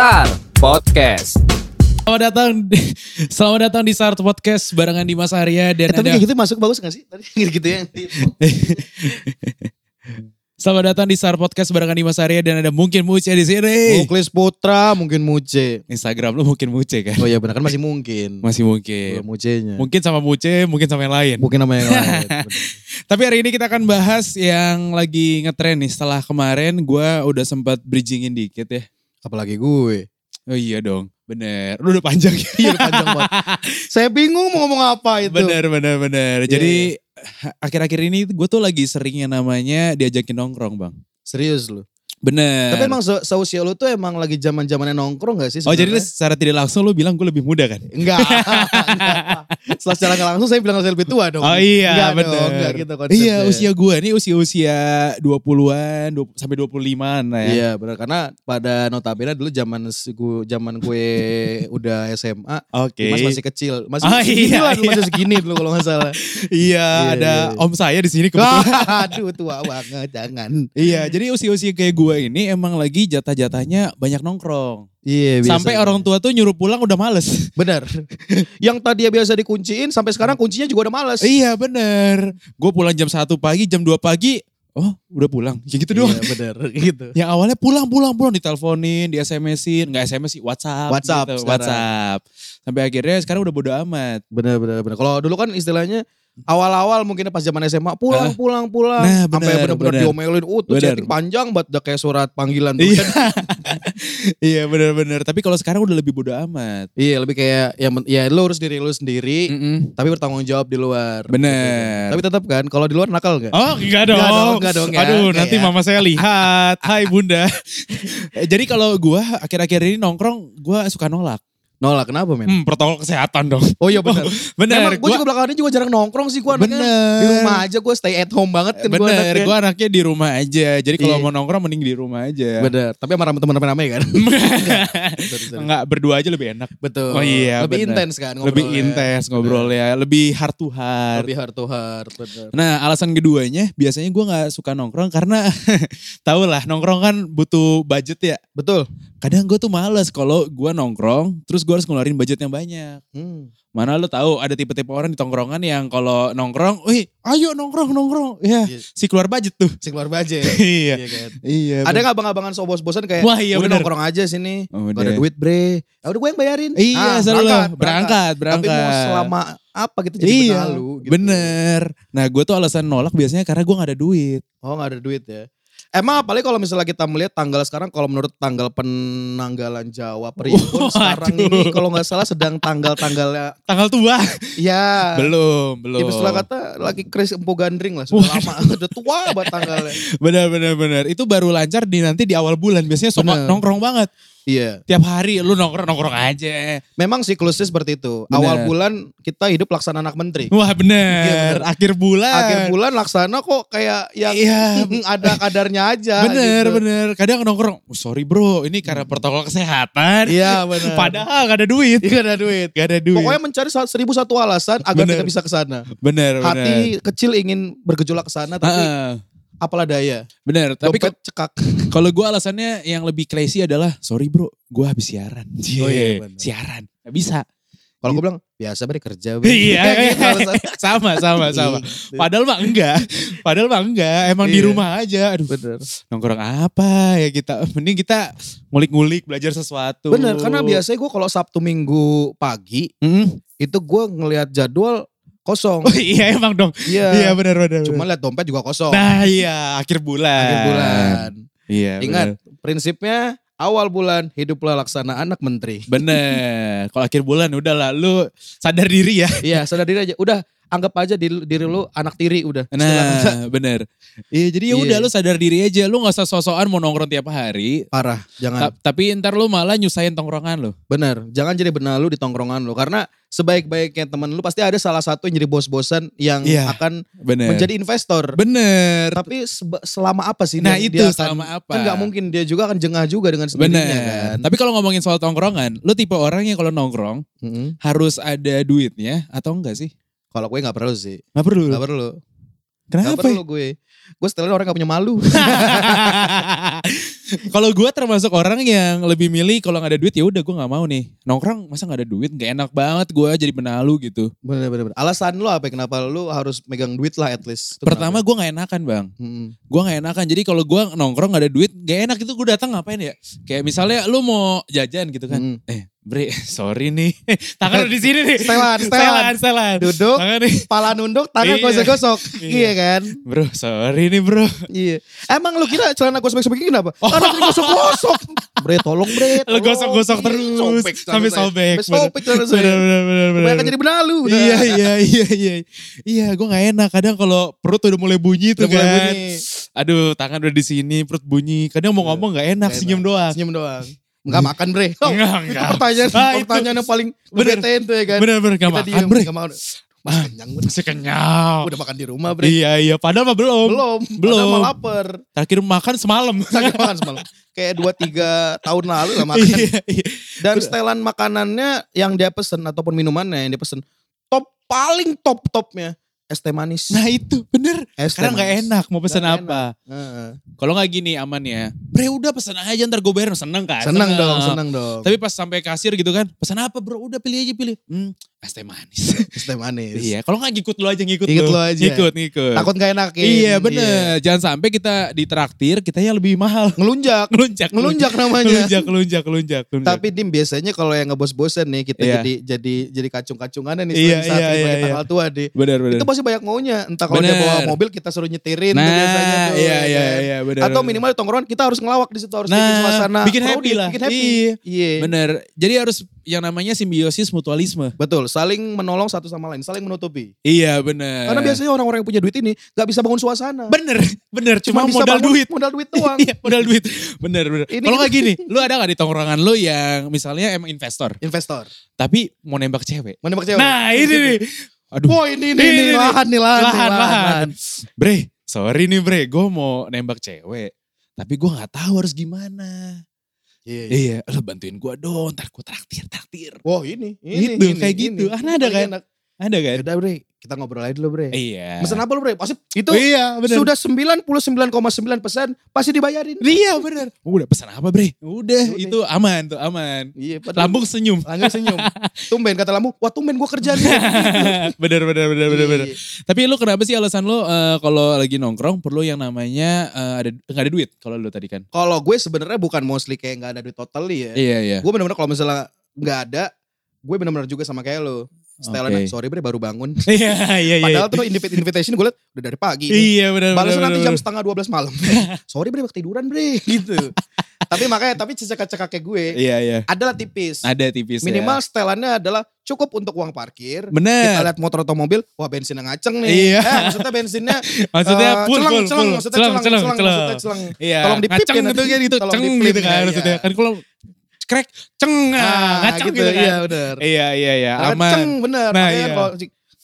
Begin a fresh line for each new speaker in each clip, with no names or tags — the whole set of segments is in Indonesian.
SAR Podcast.
Selamat datang selamat datang di Sart Podcast barengan Dimas Arya dan
Eh, tapi
ada
kayak gitu masuk bagus gak sih? Tadi gitu ya.
Selamat datang di Star Podcast barengan Dimas Arya dan ada mungkin Muce di sini.
Muklis Putra mungkin Muce.
Instagram lu mungkin Muce kan?
Oh iya benar kan masih mungkin.
Masih mungkin.
Mucenya.
Mungkin sama Muce, mungkin sama yang lain.
Mungkin nama yang lain.
Tapi hari ini kita akan bahas yang lagi ngetren nih. Setelah kemarin gue udah sempat bridgingin dikit ya.
Apalagi gue.
Oh iya dong, bener. Lu udah panjang ya?
Iya udah panjang banget. Saya bingung mau ngomong apa itu.
Bener, bener, bener.
Iya,
Jadi ha- akhir-akhir ini gue tuh lagi sering yang namanya diajakin nongkrong bang.
Serius lu.
Bener.
Tapi emang se- seusia lu tuh emang lagi zaman zamannya nongkrong gak sih?
Oh jadi secara tidak langsung lu bilang gue lebih muda kan?
Enggak. Enggak. Setelah secara langsung saya bilang saya lebih tua dong.
Oh iya
Enggak
bener.
dong, enggak gitu konsepnya.
Iya usia gue nih usia-usia 20-an 20, sampai 25-an lah ya.
Iya benar karena pada notabene dulu zaman zaman gue udah SMA,
Oke.
Mas masih kecil, masih
Ah,
segini
iya,
lah, dulu,
iya.
masih segini dulu kalau nggak salah.
Iya ada
iya, iya.
om saya di sini kebetulan.
Aduh tua banget, jangan.
iya jadi usia-usia kayak gue ini emang lagi jatah-jatahnya banyak nongkrong.
Iya
Sampai orang tua tuh nyuruh pulang udah males.
Benar. Yang tadi biasa dikunciin sampai sekarang kuncinya juga udah males.
iya bener. Gue pulang jam 1 pagi, jam 2 pagi. Oh udah pulang. Ya gitu doang.
Iya benar gitu.
Yang awalnya pulang pulang pulang diteleponin, di SMS-in, nggak SMS sih, WhatsApp.
WhatsApp
gitu,
sekarang.
WhatsApp. Sampai akhirnya sekarang udah bodo amat.
Benar benar benar. Kalau dulu kan istilahnya awal-awal mungkin pas zaman SMA pulang
Ah.
pulang pulang
Nah,
sampai
benar,
benar-benar
benar.
diomelin. Uh, tuh chatting panjang banget udah kayak surat panggilan.
Iya. iya bener-bener. Tapi kalau sekarang udah lebih bodo amat.
Iya, lebih kayak ya, ya lu urus diri lu sendiri
Mm-mm.
tapi bertanggung jawab di luar.
Bener.
Tapi tetap kan kalau di luar nakal nggak?
Oh enggak dong.
Enggak dong, enggak dong, ya.
Aduh
Enggak
nanti
ya.
mama saya lihat. Hai bunda. Jadi kalau gua akhir-akhir ini nongkrong, gua suka nolak.
Nolak kenapa men?
Hmm, protokol kesehatan dong.
Oh iya benar.
Bener.
Emang gue
gua-
juga belakangan ini juga jarang nongkrong sih gue anaknya.
Bener.
Di rumah aja gue stay at home banget kan gue anaknya.
gue anaknya di rumah aja. Jadi kalau
Iya.
mau nongkrong mending di rumah aja.
Bener. Tapi sama teman-teman rame kan.
Enggak berdua aja lebih enak.
Betul.
Oh iya,
Lebih intens kan
lebih
ngobrolnya.
intens ngobrolnya, lebih heart to heart.
Lebih heart to heart. Bener.
Nah alasan keduanya biasanya gue nggak suka nongkrong karena tau lah nongkrong kan butuh budget ya.
Betul.
Kadang gue tuh males kalau gue nongkrong terus gue harus ngeluarin budget yang banyak.
Hmm.
Mana lo tahu ada tipe-tipe orang di tongkrongan yang kalau nongkrong, wih ayo nongkrong nongkrong. Ya
Iya.
si keluar budget tuh.
Si keluar budget.
iya.
Iya kan.
Iya.
Ada nggak abang-abangan so bos-bosan kayak
Wah, iya
udah
bener.
nongkrong aja sini.
Oh,
Gak ada duit bre. Ya udah gue yang bayarin.
Iya,
Ah,
selalu berangkat, berangkat.
Tapi mau selama apa gitu jadi
Iya,
benalu. Gitu.
bener. Nah gue tuh alasan nolak biasanya karena gue gak ada duit.
Oh gak ada duit ya. Emang apalagi kalau misalnya kita melihat tanggal sekarang kalau menurut tanggal penanggalan Jawa Primbon
Waduh.
sekarang ini kalau nggak salah sedang tanggal-tanggalnya
Tanggal tua?
ya
belum, belum.
Itu setelah kata lagi kris empu gandring lah sudah lama udah tua banget tanggalnya.
Benar, benar, benar. Itu baru lancar di nanti di awal bulan. Biasanya suka
Bener.
nongkrong banget.
Iya,
Tiap hari lu nongkrong nongkrong aja.
memang siklusnya seperti itu.
Bener.
Awal bulan kita hidup laksana anak menteri.
Wah bener.
Iya, bener.
Akhir bulan.
Akhir bulan laksana kok kayak yang
Iya.
ada kadarnya aja.
Bener,
gitu.
bener. Kadang nongkrong, oh, sorry bro, ini karena protokol kesehatan.
Iya benar.
Padahal gak ada duit.
Iya ada duit.
Gak ada duit.
Pokoknya mencari seribu satu alasan agar
Bener.
kita bisa ke sana.
bener, bener.
Hati kecil ingin bergejolak ke sana tapi
Heeh.
Apalah daya.
bener, tapi
Dompet cekak.
Kalau gue alasannya yang lebih crazy adalah sorry bro, gue habis siaran.
Oh iya, bener.
siaran, gak bisa.
Kalau gue bilang biasa bre kerja. bre."
iya,
Gitu
sama, sama, sama. Padahal mah enggak, padahal mah enggak. Emang di
Iya.
rumah aja. Aduh,
Bener.
nongkrong apa ya kita? Mending kita ngulik-ngulik belajar sesuatu.
Bener karena biasanya gue kalau Sabtu Minggu pagi
Mm.
itu gue ngelihat jadwal kosong.
Oh, iya emang dong.
Iya.
Iya benar benar.
Cuma lihat dompet juga kosong.
Nah iya akhir bulan.
Akhir bulan.
Iya
Ingat
benar.
prinsipnya awal bulan hiduplah laksana anak menteri.
Bener. Kalau akhir bulan udah lah lu sadar diri ya.
Iya sadar diri aja. Udah anggap aja diri, diri lu anak tiri udah.
Nah, bener. Iya, jadi ya udah lu sadar diri aja. Lu gak usah sosokan mau nongkrong tiap hari.
Parah, jangan.
Ta- tapi ntar lu malah nyusahin tongkrongan lu.
Bener, jangan jadi benalu di tongkrongan lu. Karena sebaik-baiknya temen lu pasti ada salah satu yang jadi bos-bosan yang
Iya.
akan
Bener.
menjadi investor.
Bener.
Tapi selama apa sih
Nah,
dia,
itu
dia akan-
selama apa?
Kan gak mungkin dia juga akan jengah juga dengan sendirinya
Bener.
kan.
Tapi kalau ngomongin soal tongkrongan, lu tipe orang yang kalau nongkrong
Mm-mm.
harus ada duitnya atau enggak sih?
Kalau gue gak perlu sih.
Gak perlu.
Gak perlu.
Kenapa?
Gak perlu gue. Gue setelahnya orang gak punya malu.
Kalau gue termasuk orang yang lebih milih kalau nggak ada duit ya udah gue nggak mau nih nongkrong masa nggak ada duit nggak enak banget gue jadi benalu gitu.
Bener bener. bener. Alasan lu apa? Kenapa lu harus megang duit lah at least? Itu
Pertama gue nggak enakan bang?
Hmm.
gue nggak enakan. Jadi kalau gue nongkrong nggak ada duit nggak enak itu gue datang ngapain ya? Kayak misalnya lu mau jajan gitu kan,
Hmm.
eh bre sorry nih tangan udah di sini nih.
Setelan, setelan.
setelan.
Duduk,
Tangan nih,
pala nunduk, tangan
Iya.
gosok-gosok.
Iya.
Iya kan?
bro sorry nih bro.
Iya. Emang lu kira celana gue sobek-sobek kenapa? Karena sering gosok-gosok. Bre tolong bre.
Lu
tolong.
gosok-gosok
Iya,
terus
sobek,
sampai sobek.
Sampai sobek saya.
Bener bener bener bener.
Banyak jadi benalu. udah.
Iya iya iya iya. Iya, gue nggak enak. Kadang kalau perut udah mulai bunyi tuh
Udah mulai
kan.
bunyi.
Aduh, tangan udah di sini, perut bunyi. Kadang mau ngomong nggak enak,
Nggak
senyum
enak.
doang.
Senyum doang. Enggak makan bre. Oh,
Enggak, enggak.
pertanyaan,
Ah, itu.
pertanyaan yang paling
Bener.
betein tuh ya kan.
Bener bener nggak
Kita
makan, bre.
nggak mau. Masih kenyang bre.
Masih kenyang.
Udah makan di rumah bre.
Iya iya, padahal mah belum.
Belum.
Belum.
Padahal mah lapar.
Terakhir makan semalam.
Sakit makan semalam. Kayak 2-3 tahun lalu lah makan.
iya iya.
Dan setelan makanannya yang dia pesen ataupun minumannya yang dia pesen. Top paling top-topnya. Es teh manis.
Nah itu bener.
es
Karena nggak enak mau pesan
Nggak
apa.
Heeh.
Kalau nggak gini aman ya. Bre udah pesan aja ntar gue bayar. Seneng kan?
Seneng dong, seneng dong.
Tapi pas sampai kasir gitu kan, pesan apa bro? Udah pilih aja pilih. Hmm, es teh manis.
Es teh manis.
iya, kalau nggak ngikut lu aja ngikut
Ikut
lu.
lu aja.
Ngikut, ngikut.
Takut gak enakin.
Iya bener. Jangan sampai kita ditraktir, kita yang lebih mahal.
Ngelunjak.
Ngelunjak.
Ngelunjak namanya.
Ngelunjak, ngelunjak, ngelunjak. ngelunjak.
Tapi Dim biasanya kalau yang ngebos-bosen nih kita
Iya.
jadi jadi jadi kacung-kacungannya nih
Iya,
saat
iya, iya,
tanggal tua deh.
bener, bener.
Itu pasti banyak maunya. Entah kalau dia bawa mobil kita suruh nyetirin
nah,
biasanya tuh.
iya,
ya
iya,
kan.
iya, bener.
Atau minimal di tongkrongan kita harus ngelawak di situ harus
Nah,
bikin suasana
bikin happy lah.
Bikin happy.
Iya.
Iya.
Bener. Jadi harus yang namanya simbiosis mutualisme.
Betul, saling menolong satu sama lain, saling menutupi.
Iya bener.
Karena biasanya orang-orang yang punya duit ini gak bisa bangun suasana.
Bener, bener. Cuma,
bisa
modal duit.
Modal duit doang.
Iya, modal duit. Bener, bener. Kalau
kita-
nggak gini, lu ada nggak di tongkrongan lu yang misalnya emang investor,
Investor.
tapi mau nembak cewek?
Menembak cewek.
Nah ini nih. Aduh,
Wah ini
Ini,
nih,
ini,
lahan nih, lahan, nih,
lahan, lahan. Bre, sorry nih bre, gue mau nembak cewek. Tapi gue gak tahu harus gimana.
Iya, iya.
Iya, lu bantuin gue dong, ntar gue traktir, traktir.
Wah ini, ini,
Gitu,
ini,
kayak
ini.
gitu. Ah, ada kan?
enak.
Ada kan?
Yaudah bre, kita ngobrol aja dulu bre.
Iya.
Mesen apa lu bre? Pasti itu
iya, bener.
sudah 99,9 persen pasti dibayarin.
Iya bener. Udah pesan apa bre? Udah,
Udah.
itu aman tuh, aman.
Iya, padahal-
Lambung senyum.
Langit senyum. tumben kata lambu, wah tumben gue kerja nih.
bener, bener, bener, bener, bener.
Iya.
Tapi lu kenapa sih alasan lu eh, kalau lagi nongkrong perlu yang namanya eh, ada nggak ada duit kalau lu tadi kan?
Kalau gue sebenarnya bukan mostly kayak nggak ada duit totally ya.
Iya iya.
Gue bener-bener kalau misalnya nggak ada, gue bener-bener juga sama kayak lo. Setelan,
Oke.
sorry bre baru bangun.
Iya iya iya.
Padahal tuh invite- invitation gue liat udah dari pagi.
Iya benar.
Balasnya
benar,
nanti
benar,
jam setengah 12 malam. sorry bre ketiduran bre gitu. tapi makanya tapi cecak-cekak kayak gue
Iya iya.
adalah tipis.
Ada tipis
Minimal
ya.
setelannya adalah cukup untuk uang parkir. Kita
Bener.
lihat motor atau mobil, wah bensinnya ngaceng nih.
Iya.
Eh, maksudnya bensinnya
Maksudnya
eh,
full
celeng,
full
celeng,
full.
maksudnya
Celeng
celeng,
celeng
celeng,
celeng.
celeng.
Iya.
Tolong dipip
gitu kan gitu.
Tolong
Ceng
dipip
gitu kan
iya.
maksudnya. Kan kalau krek ceng ah,
Ah,
ngaceng gitu, kan.
Iya bener.
Iya iya iya.
Karena
Aman.
Ceng bener.
Nah,
Makanya
iya.
kalau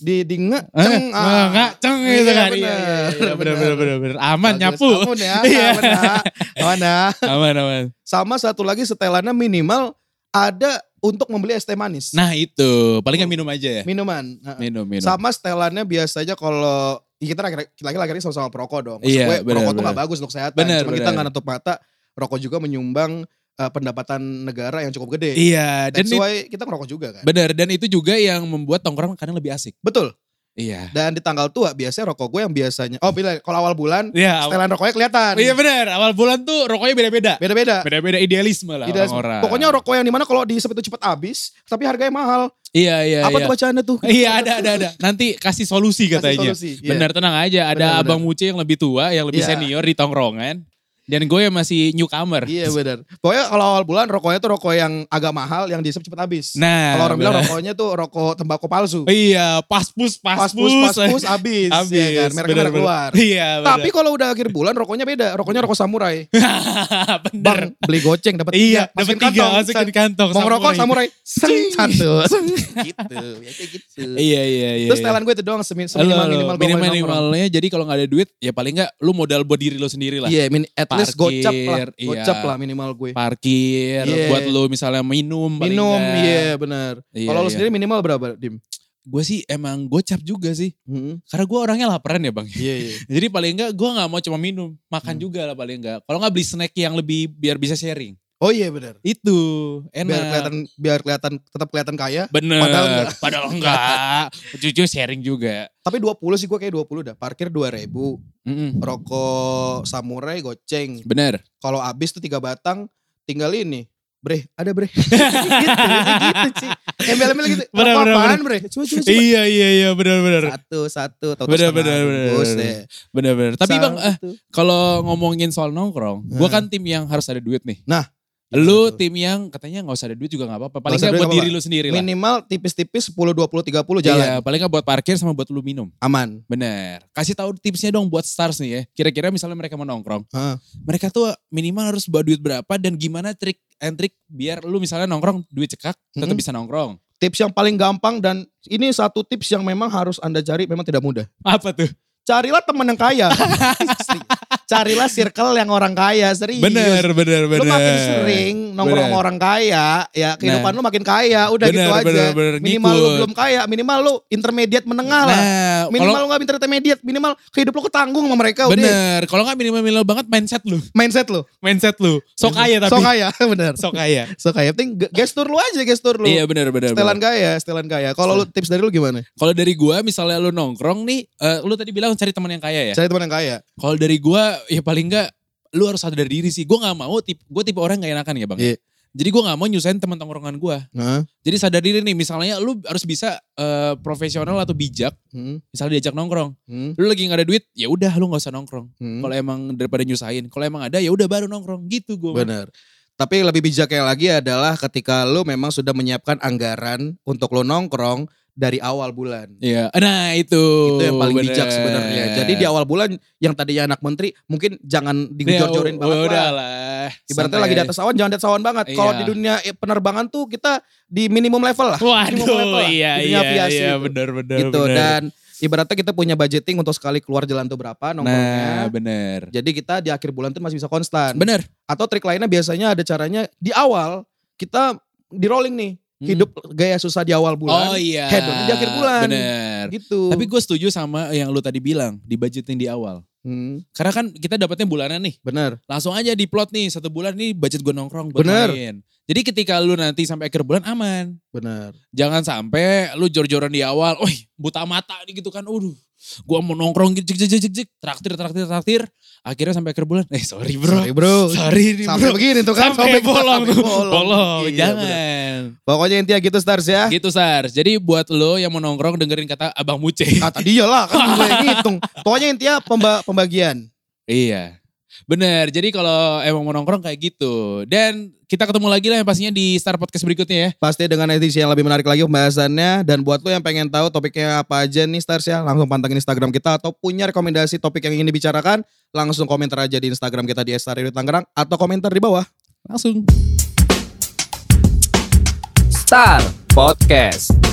di di, nge,
Eh,
ceng.
ah, ngaceng gitu
Iya,
kan. Iya
bener.
iya iya. Bener bener bener bener. Aman
Bagus.
nyapu.
Aman ya.
Iya.
Aman ya. Aman ya.
Aman aman.
Sama satu lagi setelannya minimal ada untuk membeli es teh manis.
Nah itu paling minum aja ya.
Minuman. Nah,
Minum minum.
Sama setelannya biasanya kalau ya kita lagi lagi sama-sama perokok dong. Maksud
Iya,
gue
benar,
perokok tuh
benar.
gak bagus untuk kesehatan.
Benar,
Cuma kita
benar.
nggak nutup mata. Rokok juga menyumbang eh, pendapatan negara yang cukup gede.
Iya dan it-
why kita ngerokok juga kan.
bener dan itu juga yang membuat tongkrong kadang lebih asik.
Betul.
Iya.
Dan di tanggal tua biasanya rokok gue yang biasanya. Oh bila kalau awal bulan
Iya.
setelan rokoknya kelihatan.
Iya bener. Awal bulan tuh rokoknya beda-beda.
Beda-beda.
Beda-beda idealisme lah
Idealisme.
orang-orang.
Pokoknya rokok yang di mana kalau dihisap itu cepat habis, tapi harganya mahal.
Iya iya.
Apa
iya.
tuh bacaannya tuh?
Iya ada ada ada. Nanti kasih solusi
Kasih
katanya.
solusi, iya.
Bener tenang aja. Ada
Bener,
abang Muce yang lebih tua, yang lebih
Iya.
senior di tongkrongan. Dan gue yang masih newcomer.
Iya benar. Pokoknya kalau awal bulan rokoknya tuh rokok yang agak mahal yang dihisap cepat habis.
Nah.
kalau orang bilang
bener.
rokoknya tuh rokok tembakau palsu.
Iya, paspus, paspus.
Pas pus, pas pus, habis.
Habis.
Ya kan? Merek
bener,
merek
bener.
keluar.
Iya, bener.
Tapi kalau udah akhir bulan rokoknya beda. Rokoknya rokok samurai.
bener.
Bang beli goceng dapat
Iya,
tiga.
dapat tiga,
kantong.
masukin di kantong.
Mau ngerokok samurai. Seng, satu. gitu. Ya kayak gitu.
Iya, iya, iya.
Terus
iya.
setelan gue itu doang seminimal minimal
minimal minimalnya jadi kalau nggak ada duit ya paling nggak lu modal buat diri lo sendiri lah.
Iya, min at least gocap lah.
Parkir, iya.
Gocap lah minimal gue.
Parkir
Iya.
buat lu misalnya minum
Minum, iya benar.
Iya,
Kalau lu
iya.
sendiri minimal berapa, Dim?
gue sih emang gocap juga sih.
Hmm.
Karena gue orangnya laparan ya bang.
Iya iya.
Jadi paling enggak gue nggak mau cuma minum, makan
Hmm.
juga lah paling enggak. Kalau nggak beli snack yang lebih biar bisa sharing.
Oh iya benar.
Itu enak.
Biar kelihatan biar kelihatan tetap kelihatan kaya.
Bener.
Padahal enggak.
Padahal enggak. Jujur sharing juga.
Tapi 20 sih gue kayak 20 dah. Parkir 2000,
Mm-mm.
rokok samurai goceng.
Bener.
Kalau habis tuh tiga batang tinggal ini. Bre, ada bre. gitu, gitu sih. Embel-embel gitu.
Bener, bener,
apaan bre? Coba, coba, coba.
Iya iya iya bener bener.
Satu, satu. Tau
Bener, bener, bener, bener. Bener bener. Tapi bang eh, kalau ngomongin soal nongkrong, gue
Hmm.
kan tim yang harus ada duit nih.
Nah,
Lu
gimana tuh?
tim yang katanya nggak usah ada duit juga nggak apa-apa. Paling nggak buat diri lu sendiri lah.
minimal tipis-tipis 10, 20, 30 jalan.
Iya, paling nggak buat parkir sama buat lu minum.
Aman.
Bener. Kasih tahu tipsnya dong buat stars nih ya. Kira-kira misalnya mereka mau nongkrong,
Hah.
mereka tuh minimal harus bawa duit berapa dan gimana trik and trik biar lu misalnya nongkrong duit cekak tetap
Mhm.
bisa nongkrong.
Tips yang paling gampang dan ini satu tips yang memang harus Anda cari memang tidak mudah.
Apa tuh?
Carilah teman yang kaya. Carilah circle yang orang kaya, serius.
Bener, bener, bener.
Lu makin sering nongkrong
Bener.
orang kaya, ya kehidupan lu makin kaya, udah
Bener,
gitu aja.
bener, bener,
minimal lu
ngikut.
belum kaya, minimal lu intermediate menengah lah.
Nah,
Minimal
kalau
lu gak intermediate, minimal hidup lu ketanggung sama mereka udah.
bener, kalau nggak minimal-minimal banget mindset lu.
Mindset lu.
Mindset lu. Sok kaya tapi.
So kaya, bener.
Sok kaya.
So kaya, penting ge- gestur lu aja, gestur lu.
Iya bener, bener.
Setelan
bener.
kaya, setelan kaya. Kalau lu tips dari lu gimana?
Kalau dari gua misalnya lu nongkrong nih, eh, lu tadi bilang cari teman yang kaya ya.
Cari teman yang kaya.
Kalau dari gua ya paling enggak lu harus sadar diri sih. Gua nggak mau tip gua tipe orang nggak enakan ya, Bang.
Iya.
Jadi gua nggak mau nyusahin teman tongkrongan gua.
Nah.
Jadi sadar diri nih, misalnya lu harus bisa eh, profesional atau bijak,
Hmm,
misalnya diajak nongkrong.
hmm,
Lu lagi nggak ada duit, ya udah lu nggak usah nongkrong.
hmm.
Kalau emang daripada nyusahin, kalau emang ada ya udah baru nongkrong gitu gua.
Bener. Tapi lebih bijaknya lagi adalah ketika lu memang sudah menyiapkan anggaran untuk lu nongkrong dari awal bulan.
Iya. Nah, itu.
Itu yang paling bijak
bener.
sebenarnya. Jadi di awal bulan yang tadinya anak menteri mungkin jangan digejor-jorin
Ya,
banget
udah
lah.
lah.
Ibaratnya
Santai
lagi di atas awan jangan di atas awan banget. Kalau
Iya.
di dunia eh, penerbangan tuh kita di minimum level lah. Minimum level
Waduh,
lah.
iya
Di
iya
dunia aviasi
iya benar benar
gitu
benar.
dan ibaratnya kita punya budgeting untuk sekali keluar jalan tuh berapa
nah
nongkrongnya.
benar.
Jadi kita di akhir bulan tuh masih bisa konstan.
Benar.
Atau trik lainnya biasanya ada caranya di awal kita di rolling nih.
Hmm.
Hidup gaya susah di awal bulan.
Oh iya.
hedonnya di akhir bulan.
Benar.
Gitu.
Tapi gue setuju sama yang lu tadi bilang di budgeting di awal.
Hmm,
Karena kan kita dapatnya bulanan nih.
bener.
Langsung aja di plot nih satu bulan nih budget gue nongkrong buat
Bener.
main. Jadi ketika lu nanti sampai akhir bulan aman.
Bener.
Jangan sampai lu jor-joran di awal. Wih buta mata nih gitu kan. Udah. Gua mau nongkrong gitu. Jik, jik, jik, jik. Traktir, traktir, traktir. Akhirnya sampai akhir bulan. Eh sorry bro.
Sorry bro.
Sorry nih
Sampai
bro.
begini tuh kan.
Sampai
sobek-
bolong
sampai
tuh. Bolong.
Iya, bener.
Jangan.
Pokoknya intinya gitu stars ya.
Gitu Sars. Jadi buat lo yang mau nongkrong dengerin kata Abang Muce.
Kata dia lah kan gue yang ngitung. Pokoknya intinya pemba- pembagian.
iya. Bener. Jadi kalau emang mau nongkrong kayak gitu. Dan kita ketemu lagi lah yang pastinya di Star Podcast berikutnya ya.
Pasti dengan edisi yang lebih menarik lagi pembahasannya. Dan buat lo yang pengen tahu topiknya apa aja nih Stars ya. Langsung pantengin Instagram kita. Atau punya rekomendasi topik yang ingin dibicarakan. Langsung komentar aja di Instagram kita di Star Radio Tangerang. Atau komentar di bawah.
Langsung.
Star Podcast.